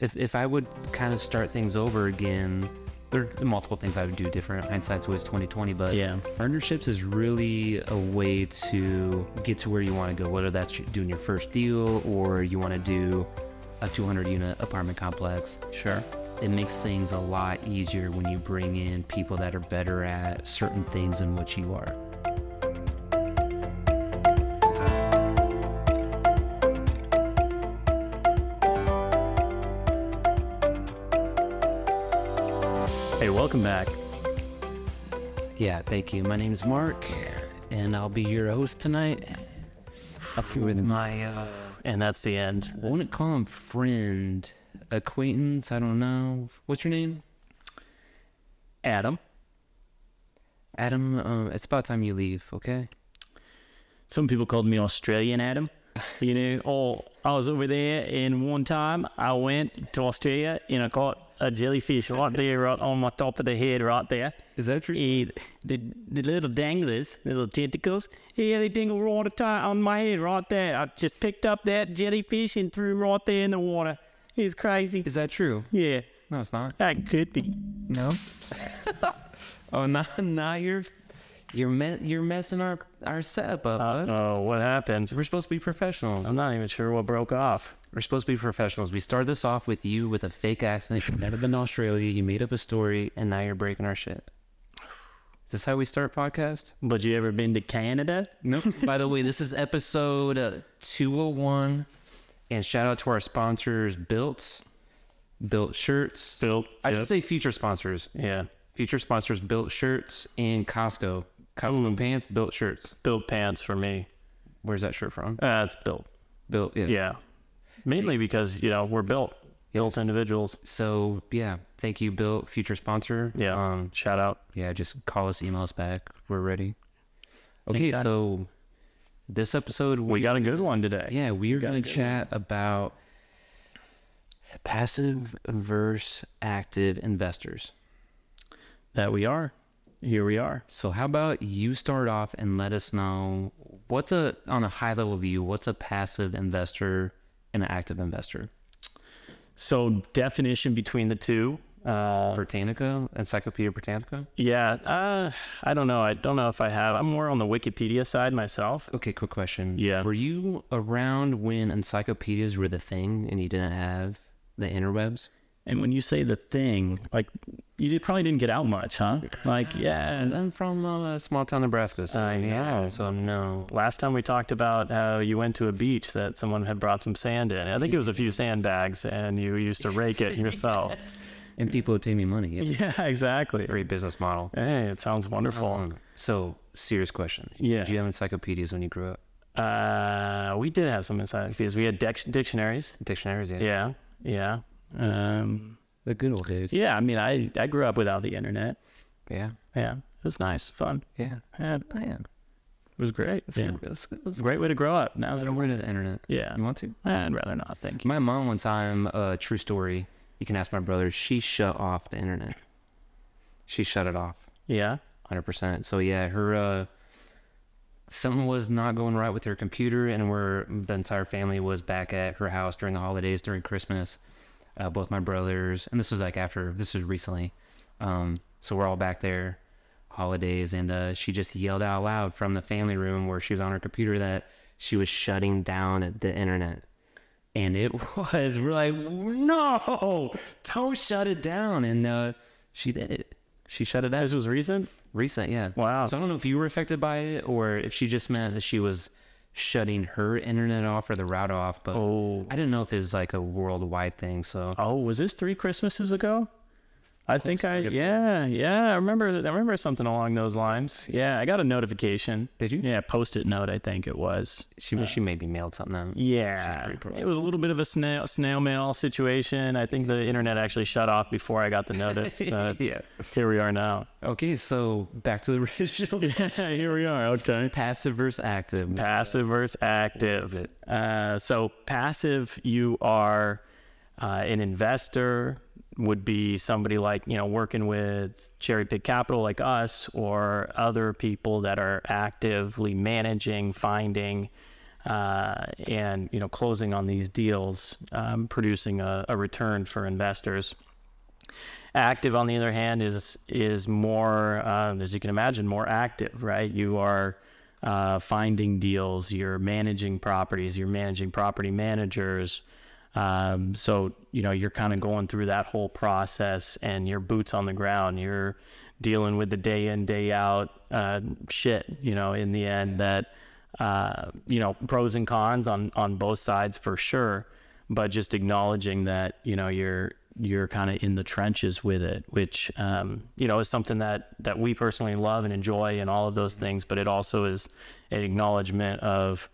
if if I would kind of start things over again, there are multiple things I would do different. Hindsight's always twenty twenty, but Yeah. partnerships is really a way to get to where you want to go. Whether that's doing your first deal or you want to do a 200 unit apartment complex. Sure. It makes things a lot easier when you bring in people that are better at certain things than what you are. Welcome back. Yeah, thank you. My name's Mark, and I'll be your host tonight. Up here with my, uh, And that's the end. I wouldn't call him friend, acquaintance. I don't know. What's your name? Adam. Adam. Um, it's about time you leave. Okay. Some people called me Australian Adam. You know, oh, I was over there, and one time I went to Australia and I caught a jellyfish right there, right on my top of the head, right there. Is that true? Yeah, the the little danglers, the little tentacles, yeah, they dangle right the time on my head, right there. I just picked up that jellyfish and threw him right there in the water. It's crazy. Is that true? Yeah, No, it's not. that could be. No. oh, now, now you're you're me- you're messing our our setup up. Uh, bud. Oh, what happened? We're supposed to be professionals. I'm not even sure what broke off. We're supposed to be professionals. We started this off with you with a fake accent. You've never been to Australia. You made up a story, and now you're breaking our shit. Is this how we start podcast? But you ever been to Canada? Nope. By the way, this is episode uh, 201. And shout out to our sponsors, Built, Built Shirts. Built. I should say future sponsors. Yeah. Future sponsors, Built Shirts and Costco. Costco pants, Built Shirts. Built pants for me. Where's that shirt from? Uh, it's built. Built, yeah. Yeah. Mainly because, you know, we're built. Built individuals. So, yeah, thank you, Built, future sponsor. Yeah. Um, Shout out. yeah, just call us, email us back. We're ready. Okay, Anytime. so this episode, We got a good one today. Yeah, we're going to good chat about passive versus active investors. That we are. Here we are. So, how about you start off and let us know what's a, on a high level view, what's a passive investor and an active investor? So definition between the two. Uh, Britannica, Encyclopedia Britannica? yeah. Uh, I don't know. I don't know if I have. I'm more on the Wikipedia side myself. Okay, quick question. Yeah. Were you around when encyclopedias were the thing and you didn't have the interwebs? And when you say the thing, like you probably didn't get out much, huh? Like, yeah. I'm from a small town Nebraska. So I yeah, know. So no. Last time we talked about how you went to a beach that someone had brought some sand in. I think it was a few sandbags, and you used to rake it yourself. And people would pay me money. Yeah. yeah, exactly. Great business model. Hey, it sounds wonderful. Um, so, serious question. Yeah. Did you have encyclopedias when you grew up? Uh, we did have some encyclopedias. We had dic- dictionaries. Dictionaries? Yeah. Yeah, yeah. Um, The good old days. yeah, I mean, I, I grew up without the internet. Yeah. Yeah, it was nice, fun. Yeah. Yeah, it was great. Yeah. Let's, let's, Great way to grow up. Now that get rid of the internet. yeah, You want to? I'd rather not. Thank you. My mom, one time, uh, true story. You can ask my brother. She shut off the internet. She shut it off. Yeah, Hundred percent. So yeah, her uh, something was not going right with her computer, and we're the entire family was back at her house during the holidays, during Christmas. Uh, both my brothers, and this was like after this was recently. Um, so we're all back there, holidays, and uh, she just yelled out loud from the family room where she was on her computer that she was shutting down the internet. And it was, we're like, no, don't shut it down. And uh, she did it. She shut it down. this was recent. Recent, yeah. Wow. So I don't know if you were affected by it or if she just meant that she was shutting her internet off or the route off, but Oh, I didn't know if it was like a worldwide thing. So oh, was this three Christmases ago? I think I yeah yeah I remember I remember something along those lines. Yeah, I got a notification. Did you? Yeah, post-it note. I think it was. she she maybe mailed something out. Yeah, it was a little bit of a snail snail mail situation. I think the internet actually shut off before I got the notice. But Yeah. here we are now. Okay, so back to the original. Yeah, here we are. Okay. Passive versus active. Passive versus active. Uh, so passive, you are uh, an investor. Would be somebody like you know working with Cherry Pick Capital, like us, or other people that are actively managing, finding uh, and you know closing on these deals, um, producing a, a return for investors. Active, on the other hand, is is more, um, as you can imagine, more active. Right, you are uh, finding deals, you're managing properties, you're managing property managers. Um, so you know you're kind of going through that whole process, and your boots on the ground. You're dealing with the day in day out uh, shit. You know, in the end, that uh, you know pros and cons on on both sides for sure, but just acknowledging that you know you're you're kind of in the trenches with it, which um, you know is something that that we personally love and enjoy, and all of those things. But it also is an acknowledgement of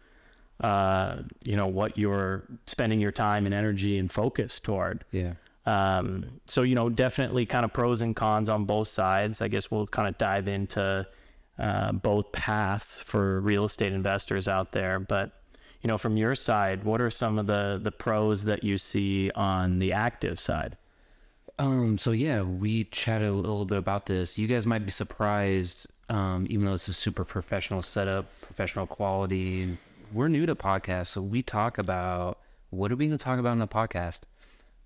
uh, you know what you're spending your time and energy and focus toward. Yeah. Um, so you know, definitely kind of pros and cons on both sides. I guess we'll kind of dive into uh, both paths for real estate investors out there. But you know, from your side, what are some of the the pros that you see on the active side? Um, so yeah, we chatted a little bit about this. You guys might be surprised, um, even though it's a super professional setup, professional quality. We're new to podcasts, so we talk about what are we going to talk about in the podcast.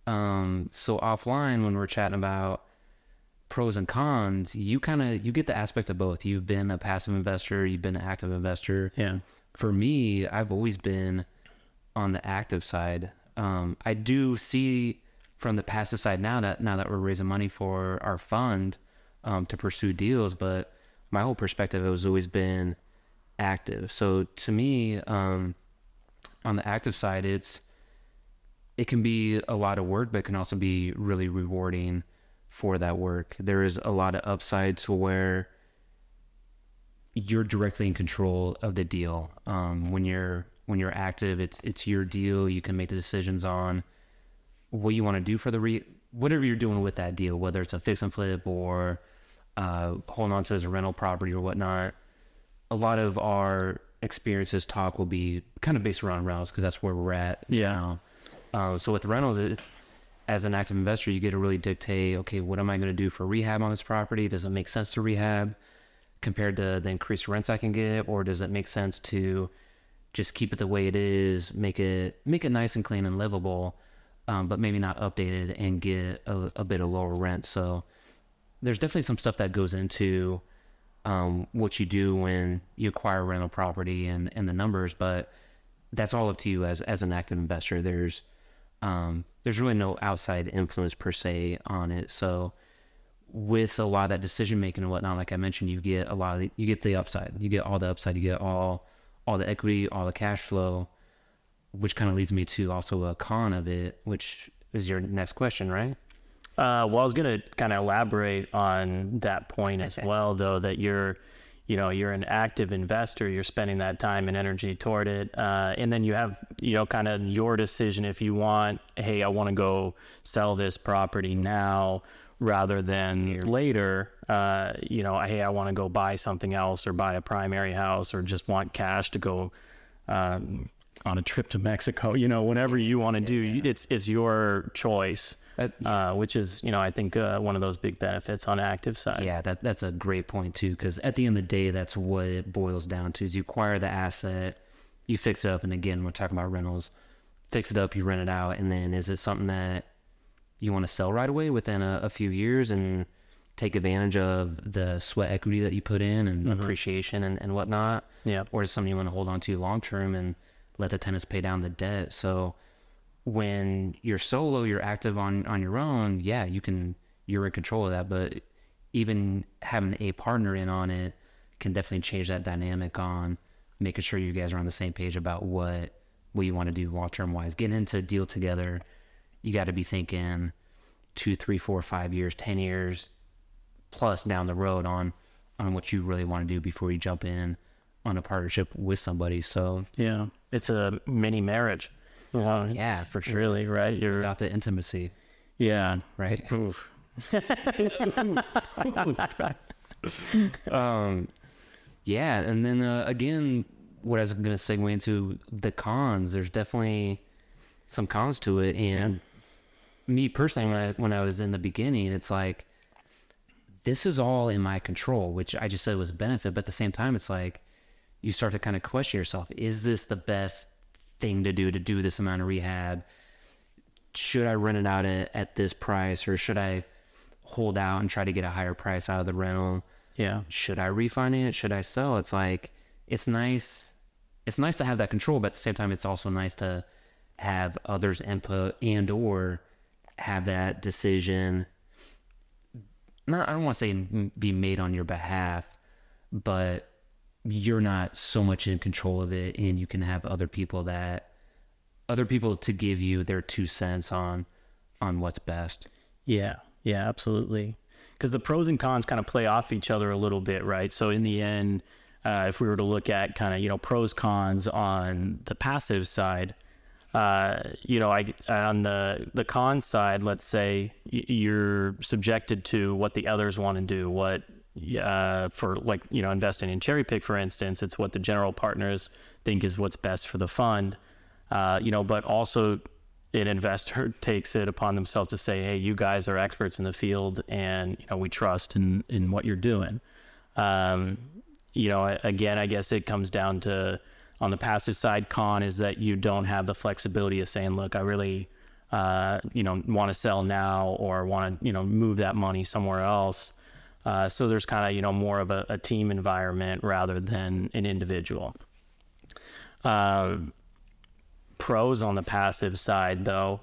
Um, so offline, when we're chatting about pros and cons, you kind of you get the aspect of both. You've been a passive investor, you've been an active investor. Yeah. For me, I've always been on the active side. Um, I do see from the passive side now that now that we're raising money for our fund um, to pursue deals, but my whole perspective has always been active. So to me, um, on the active side, it's it can be a lot of work, but it can also be really rewarding for that work. There is a lot of upside to where you're directly in control of the deal. Um, when you're when you're active, it's it's your deal. You can make the decisions on what you want to do for the re whatever you're doing with that deal, whether it's a fix and flip or uh, holding on to as a rental property or whatnot. A lot of our experiences talk will be kind of based around rentals because that's where we're at Yeah. now. Uh, so with rentals, it, as an active investor, you get to really dictate, okay, what am I going to do for rehab on this property? Does it make sense to rehab compared to the increased rents I can get, or does it make sense to just keep it the way it is, make it make it nice and clean and livable, um, but maybe not updated and get a, a bit of lower rent? So there's definitely some stuff that goes into um, what you do when you acquire rental property and, and the numbers, but that's all up to you as as an active investor. There's um, there's really no outside influence per se on it. So with a lot of that decision making and whatnot, like I mentioned, you get a lot of the, you get the upside. You get all the upside. You get all all the equity, all the cash flow, which kind of leads me to also a con of it, which is your next question, right? Uh, well, I was going to kind of elaborate on that point as well, though, that you're, you know, you're an active investor. You're spending that time and energy toward it, uh, and then you have, you know, kind of your decision if you want. Hey, I want to go sell this property now rather than later. Uh, you know, hey, I want to go buy something else or buy a primary house or just want cash to go. Um, on a trip to Mexico, you know, whatever you want to do, it's it's your choice Uh, which is you know I think uh, one of those big benefits on active side. Yeah, that that's a great point too, because at the end of the day, that's what it boils down to: is you acquire the asset, you fix it up, and again, we're talking about rentals. Fix it up, you rent it out, and then is it something that you want to sell right away within a, a few years and take advantage of the sweat equity that you put in and appreciation and, and whatnot? Yeah. Or is it something you want to hold on to long term and let the tenants pay down the debt? So when you're solo, you're active on on your own. Yeah, you can you're in control of that. But even having a partner in on it can definitely change that dynamic on making sure you guys are on the same page about what what you want to do long term wise. Getting into a deal together, you got to be thinking two, three, four, five years, ten years plus down the road on on what you really want to do before you jump in on a partnership with somebody. So Yeah, it's a mini marriage. You know, Yeah, for sure. Really, right? You're without the intimacy, yeah. right? Oof. um, yeah, and then uh, again, what I was going to segue into the cons. There's definitely some cons to it, and me personally, when I when I was in the beginning, it's like this is all in my control, which I just said was a benefit, but at the same time, it's like you start to kind of question yourself: Is this the best thing to do to do this amount of rehab? Should I rent it out at, at this price, or should I hold out and try to get a higher price out of the rental? Yeah. Should I refinance? Should I sell? It's like it's nice. It's nice to have that control, but at the same time, it's also nice to have others' input and or have that decision not I don't want to say be made on your behalf, but you're not so much in control of it and you can have other people that other people to give you their two cents on on what's best. Yeah, yeah, absolutely. Because the pros and cons kind of play off each other a little bit, right? So in the end, uh, if we were to look at kind of you know pros cons on the passive side, uh, you know, I on the the con side, let's say you're subjected to what the others want to do. What uh, for like you know investing in cherry pick, for instance, it's what the general partners think is what's best for the fund. Uh, you know, but also an investor takes it upon themselves to say, "Hey, you guys are experts in the field, and you know we trust in in what you're doing." Um, you know, again, I guess it comes down to on the passive side. Con is that you don't have the flexibility of saying, "Look, I really, uh, you know, want to sell now or want to, you know, move that money somewhere else." Uh, so there's kind of you know more of a, a team environment rather than an individual. Uh, pros on the passive side though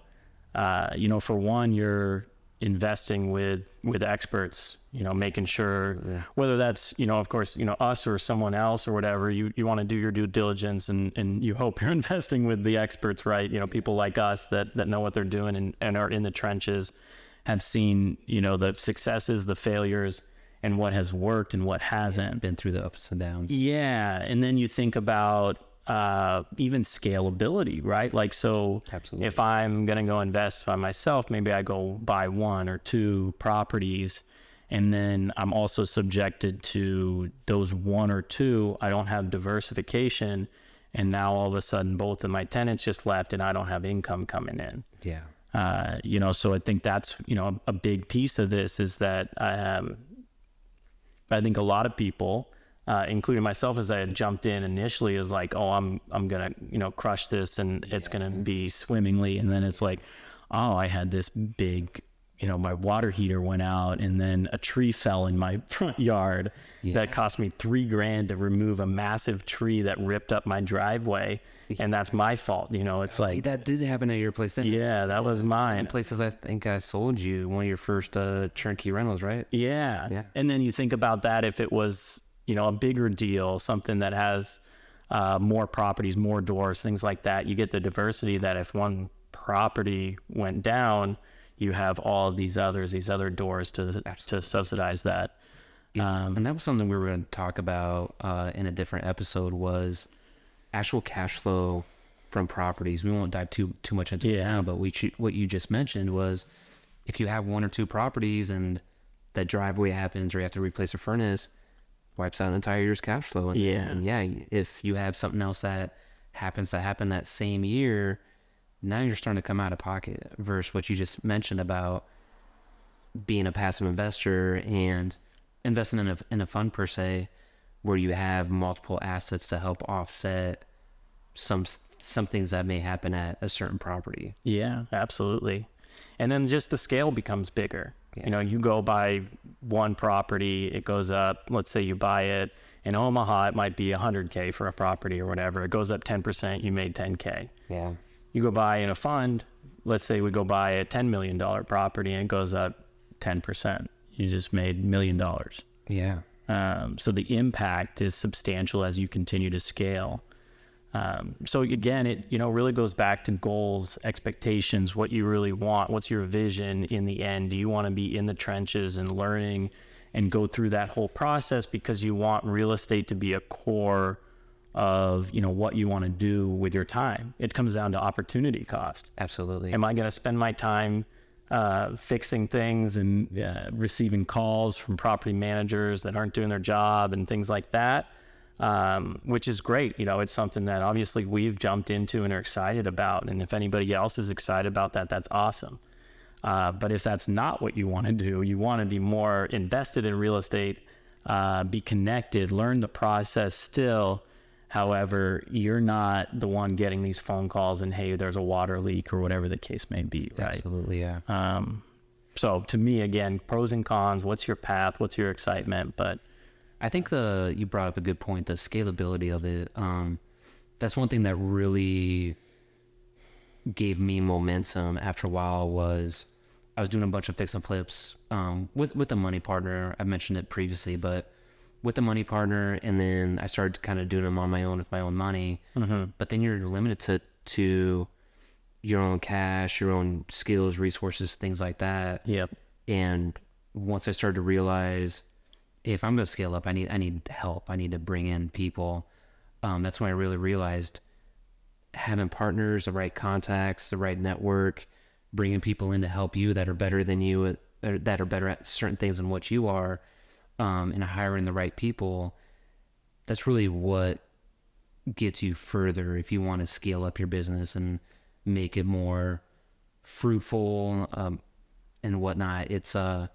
uh, you know for one you're investing with with experts you know making sure whether that's you know of course you know us or someone else or whatever you you want to do your due diligence and and you hope you're investing with the experts right you know people like us that that know what they're doing and, and are in the trenches have seen you know the successes the failures and what has worked and what hasn't Been through the ups and downs. yeah, and then you think about uh, even scalability, right? Like, so Absolutely. if I'm gonna go invest by myself, maybe I go buy one or two properties, and then I'm also subjected to those one or two. I don't have diversification, and now all of a sudden, both of my tenants just left, and I don't have income coming in. Yeah. Uh, you know, so I think that's you know a, a big piece of this is that um, I think a lot of people, uh, including myself, as I had jumped in initially, is like, oh, I'm I'm gonna you know crush this and it's gonna be swimmingly, and then it's like, oh, I had this big, you know, my water heater went out, and then a tree fell in my front yard that cost me three grand to remove a massive tree that ripped up my driveway, and that's my fault. You know, it's like, That did happen at your place, didn't it? yeah, that was mine. Places I think I sold you one of your first uh, turnkey rentals, right? Yeah. Yeah. And then you think about that if it was, you know, a bigger deal, something that has uh, more properties, more doors, things like that. You get the diversity that if one property went down, you have all these others, these other doors to to subsidize that. Um, and that was something we were going to talk about uh, in a different episode was actual cash flow from properties. We won't dive too too much into it Yeah. now, but we what you just mentioned was if you have one or two properties and that driveway happens or you have to replace a furnace, wipes out an entire year's cash flow. And, Yeah. and yeah, if you have something else that happens to happen that same year, now you're starting to come out of pocket versus what you just mentioned about being a passive investor and investing in a, in a fund per se where you have multiple assets to help offset some some things that may happen at a certain property. Yeah, absolutely. And then just the scale becomes bigger. Yeah. You know, you go buy one property, it goes up. Let's say you buy it in Omaha, it might be 100K for a property or whatever. It goes up 10%, you made 10K. Yeah. You go buy in a fund, let's say we go buy a $10 million property and it goes up 10%. You just made million dollars. Yeah. Um, so the impact is substantial as you continue to scale. Um, so again, it you know really goes back to goals, expectations, what you really want, what's your vision in the end. Do you want to be in the trenches and learning and go through that whole process because you want real estate to be a core of you know what you want to do with your time? It comes down to opportunity cost. Absolutely. Am I going to spend my time uh, fixing things and uh, receiving calls from property managers that aren't doing their job and things like that? Um, which is great. You know, it's something that obviously we've jumped into and are excited about. And if anybody else is excited about that, that's awesome. Uh, but if that's not what you want to do, you want to be more invested in real estate, uh, be connected, learn the process still, However, you're not the one getting these phone calls and hey, there's a water leak or whatever the case may be, right? Absolutely, yeah. Um, so to me, again, pros and cons. What's your path? What's your excitement? But I think the you brought up a good point, the scalability of it. Um, that's one thing that really gave me momentum after a while was I was doing a bunch of fix and flips um, with with a money partner. I mentioned it previously, but with a money partner, and then I started kind of doing them on my own with my own money. Mm-hmm. But then you're limited to to your own cash, your own skills, resources, things like that. yep, And once I started to realize, if I'm going to scale up, I need I need help. I need to bring in people. Um, that's when I really realized having partners, the right contacts, the right network, bringing people in to help you that are better than you, that are better at certain things than what you are, um, and hiring the right people. That's really what gets you further if you want to scale up your business and make it more fruitful um, and whatnot. It's uh,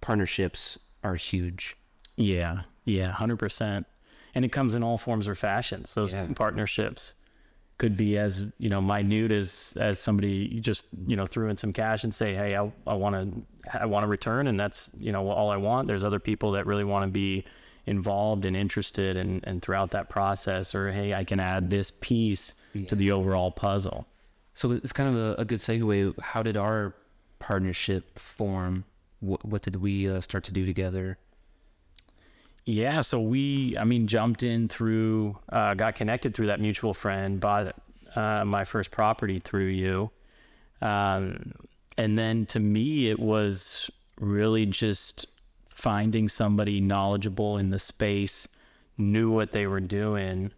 partnerships are huge. yeah, yeah, hundred percent. And it comes in all forms or fashions. Those Yeah. partnerships could be as you know minute as as somebody just you know threw in some cash and say, hey, I I want to I want to return, and that's you know all I want. There's other people that really want to be involved and interested and and throughout that process, or hey, I can add this piece to the overall puzzle. So it's kind of a, a good segue. How did our partnership form? What, what did we uh, start to do together? Yeah, so we, I mean, jumped in through, uh, got connected through that mutual friend, bought uh, my first property through you. Um, and then to me, it was really just finding somebody knowledgeable in the space, knew what they were doing.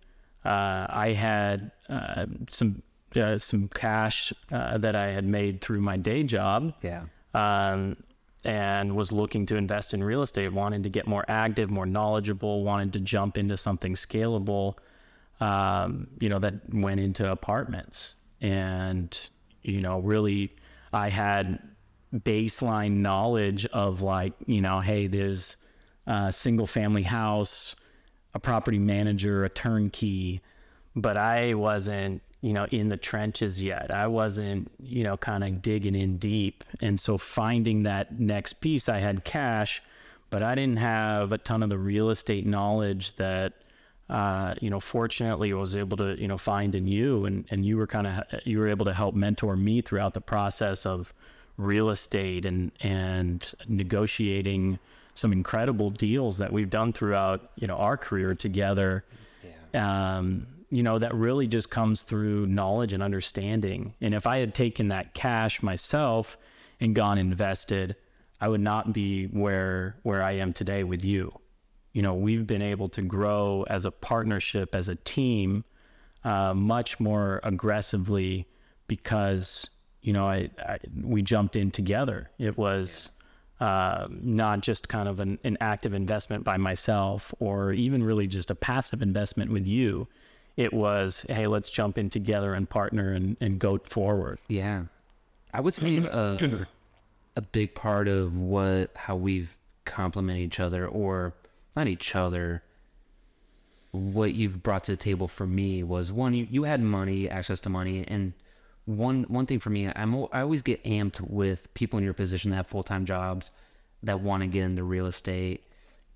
Uh, I had uh, some uh, some cash uh, that I had made through my day job Yeah. um, and was looking to invest in real estate, wanted to get more active, more knowledgeable, wanted to jump into something scalable, um, you know, that went into apartments. And, you know, really, I had baseline knowledge of like, you know, hey, there's a single family house, a property manager, a turnkey, but I wasn't, you know, in the trenches yet. I wasn't, you know, kind of digging in deep. And so finding that next piece, I had cash, but I didn't have a ton of the real estate knowledge that, uh, you know, fortunately I was able to, you know, find in you and, and you were kind of, you were able to help mentor me throughout the process of real estate and, and negotiating some incredible deals that we've done throughout, you know, our career together um, you know, that really just comes through knowledge and understanding. And if I had taken that cash myself and gone invested, I would not be where where I am today with you. You know, we've been able to grow as a partnership, as a team, uh, much more aggressively because you know I, I we jumped in together. It was uh, not just kind of an, an active investment by myself or even really just a passive investment with you. It was, hey, let's jump in together and partner and, and go forward. Yeah. I would say uh, a big part of what how we've complement each other or not each other what you've brought to the table for me was one you, you had money access to money and one one thing for me I'm I always get amped with people in your position that have full-time jobs that want to get into real estate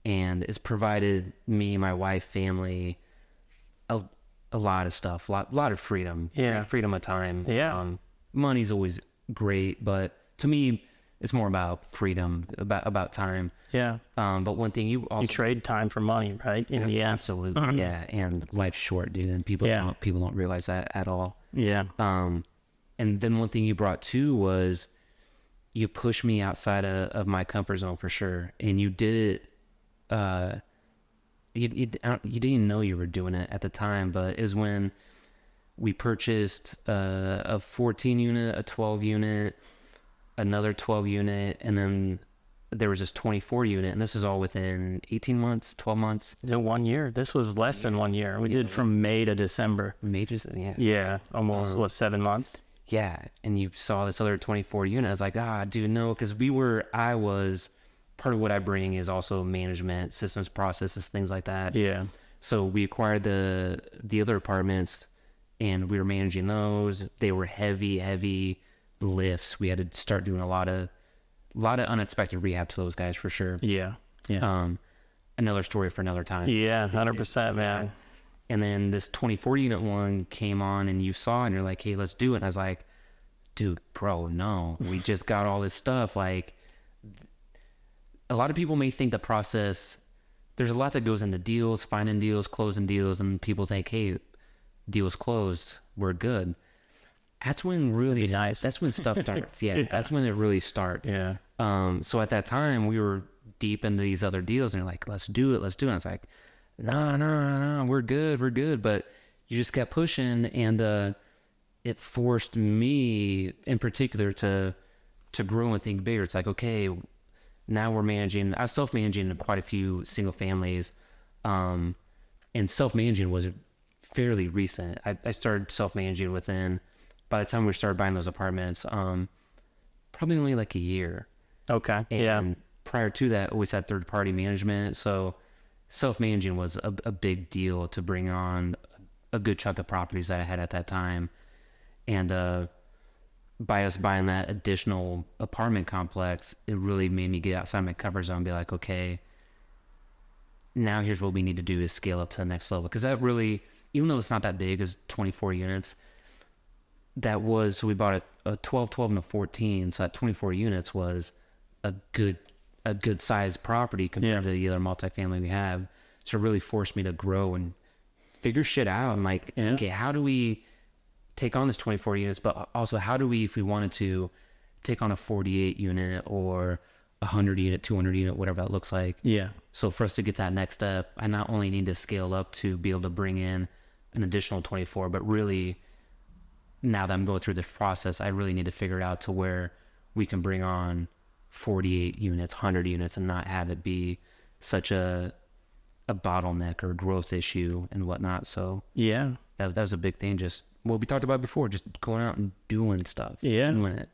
and it's provided me my wife family a, a lot of stuff a lot, lot of freedom Yeah. freedom of time Yeah. um, money's always great but to me it's more about freedom about about time Yeah. um, but one thing you also You trade time for money, right? In the end. absolutely yeah and life's short dude and people Yeah. don't people don't realize that at all Yeah. um, and then one thing you brought too was you pushed me outside of, of my comfort zone for sure, and you did it. Uh, you you, you didn't know you were doing it at the time, but it was when we purchased uh, a 14 unit, a 12 unit, another 12 unit, and then there was this 24 unit, and this is all within 18 months, 12 months. Yeah, One year. This was less than one year. We did from May to December. Majors, yeah. Yeah. Almost, what, seven months? yeah and you saw this other 24 unit i was like ah dude no because we were i was part of what i bring is also management systems processes things like that Yeah. So we acquired the the other apartments, and we were managing those. They were heavy, heavy lifts. We had to start doing a lot of a lot of unexpected rehab to those guys for sure. Yeah. Yeah. Um, another story for another time. yeah. Hundred percent, man. And then this 24 unit one came on, and you saw, and you're like, "Hey, let's do it." And I was like, "Dude, bro, no, we just got all this stuff." Like, a lot of people may think the process. There's a lot that goes into deals, finding deals, closing deals, and people think, "Hey, deals closed, we're good." That's when really nice. That's when stuff starts. yeah, that's when it really starts. Yeah. Um, so at that time, we were deep into these other deals, and you're like, "Let's do it, let's do it." And I was like, "No, no, no, no, we're good, we're good." But you just kept pushing, and uh, it forced me, in particular, to to grow and think bigger. It's like, okay, now we're managing. I was self managing quite a few single families, um, and self managing was fairly recent. I, I started self managing within. By the time we started buying those apartments, um, probably only like a year. Okay. And yeah. prior to that, always had third party management. So self managing was a, a big deal to bring on a good chunk of properties that I had at that time. And uh, by us buying that additional apartment complex, it really made me get outside my comfort zone and be like, okay, now here's what we need to do is scale up to the next level. Because that really, even though it's not that big, is 24 units, that was, so we bought a, a 12, 12, and a 14. So that 24 units was a good a good sized property compared Yeah. to the other multifamily we have. So it really forced me to grow and figure shit out. And like, Yeah. okay, how do we take on this 24 units? But also, how do we, if we wanted to, take on a 48 unit or a 100 unit, 200 unit, whatever that looks like? Yeah. So for us to get that next step, I not only need to scale up to be able to bring in an additional 24, but really now that I'm going through this process, I really need to figure it out to where we can bring on 48 units, 100 units, and not have it be such a a bottleneck or growth issue and whatnot. So Yeah. that, that was a big thing. Just what we talked about before, just going out and doing stuff. Yeah. Doing it.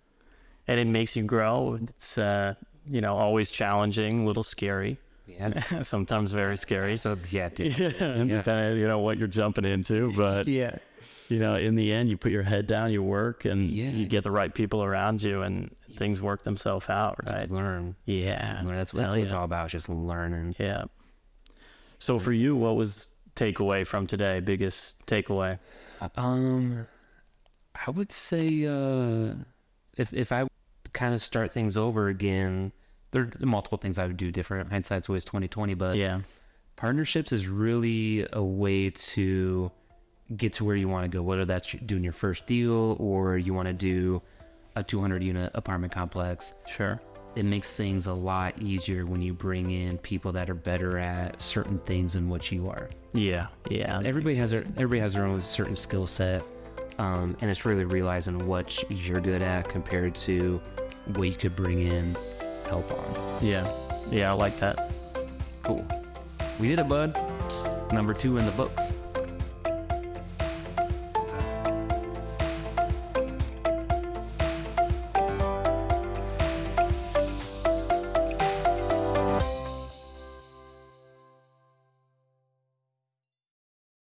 And it makes you grow. It's uh, you know, always challenging, a little scary. Yeah. Sometimes very scary. So yeah, dude. Yeah, depending, you know, what you're jumping into, but Yeah. you know, in the end, you put your head down, you work, and Yeah. you get the right people around you, and things work themselves out, right? Learn. Yeah, Learn. That's, that's Hell what it's all about. Just learning. Yeah. So for you, what was takeaway from today? Biggest takeaway? Um, I would say uh, if if I kind of start things over again, there are multiple things I would do different. Hindsight's always twenty twenty, but Yeah, partnerships is really a way to get to where you want to go. Whether that's doing your first deal or you want to do a two hundred unit apartment complex. sure. It makes things a lot easier when you bring in people that are better at certain things than what you are. Yeah, yeah. everybody has their everybody has their own certain skill set um, and it's really realizing what you're good at compared to what you could bring in help on Yeah, yeah. I like that. cool we did it bud number two in the books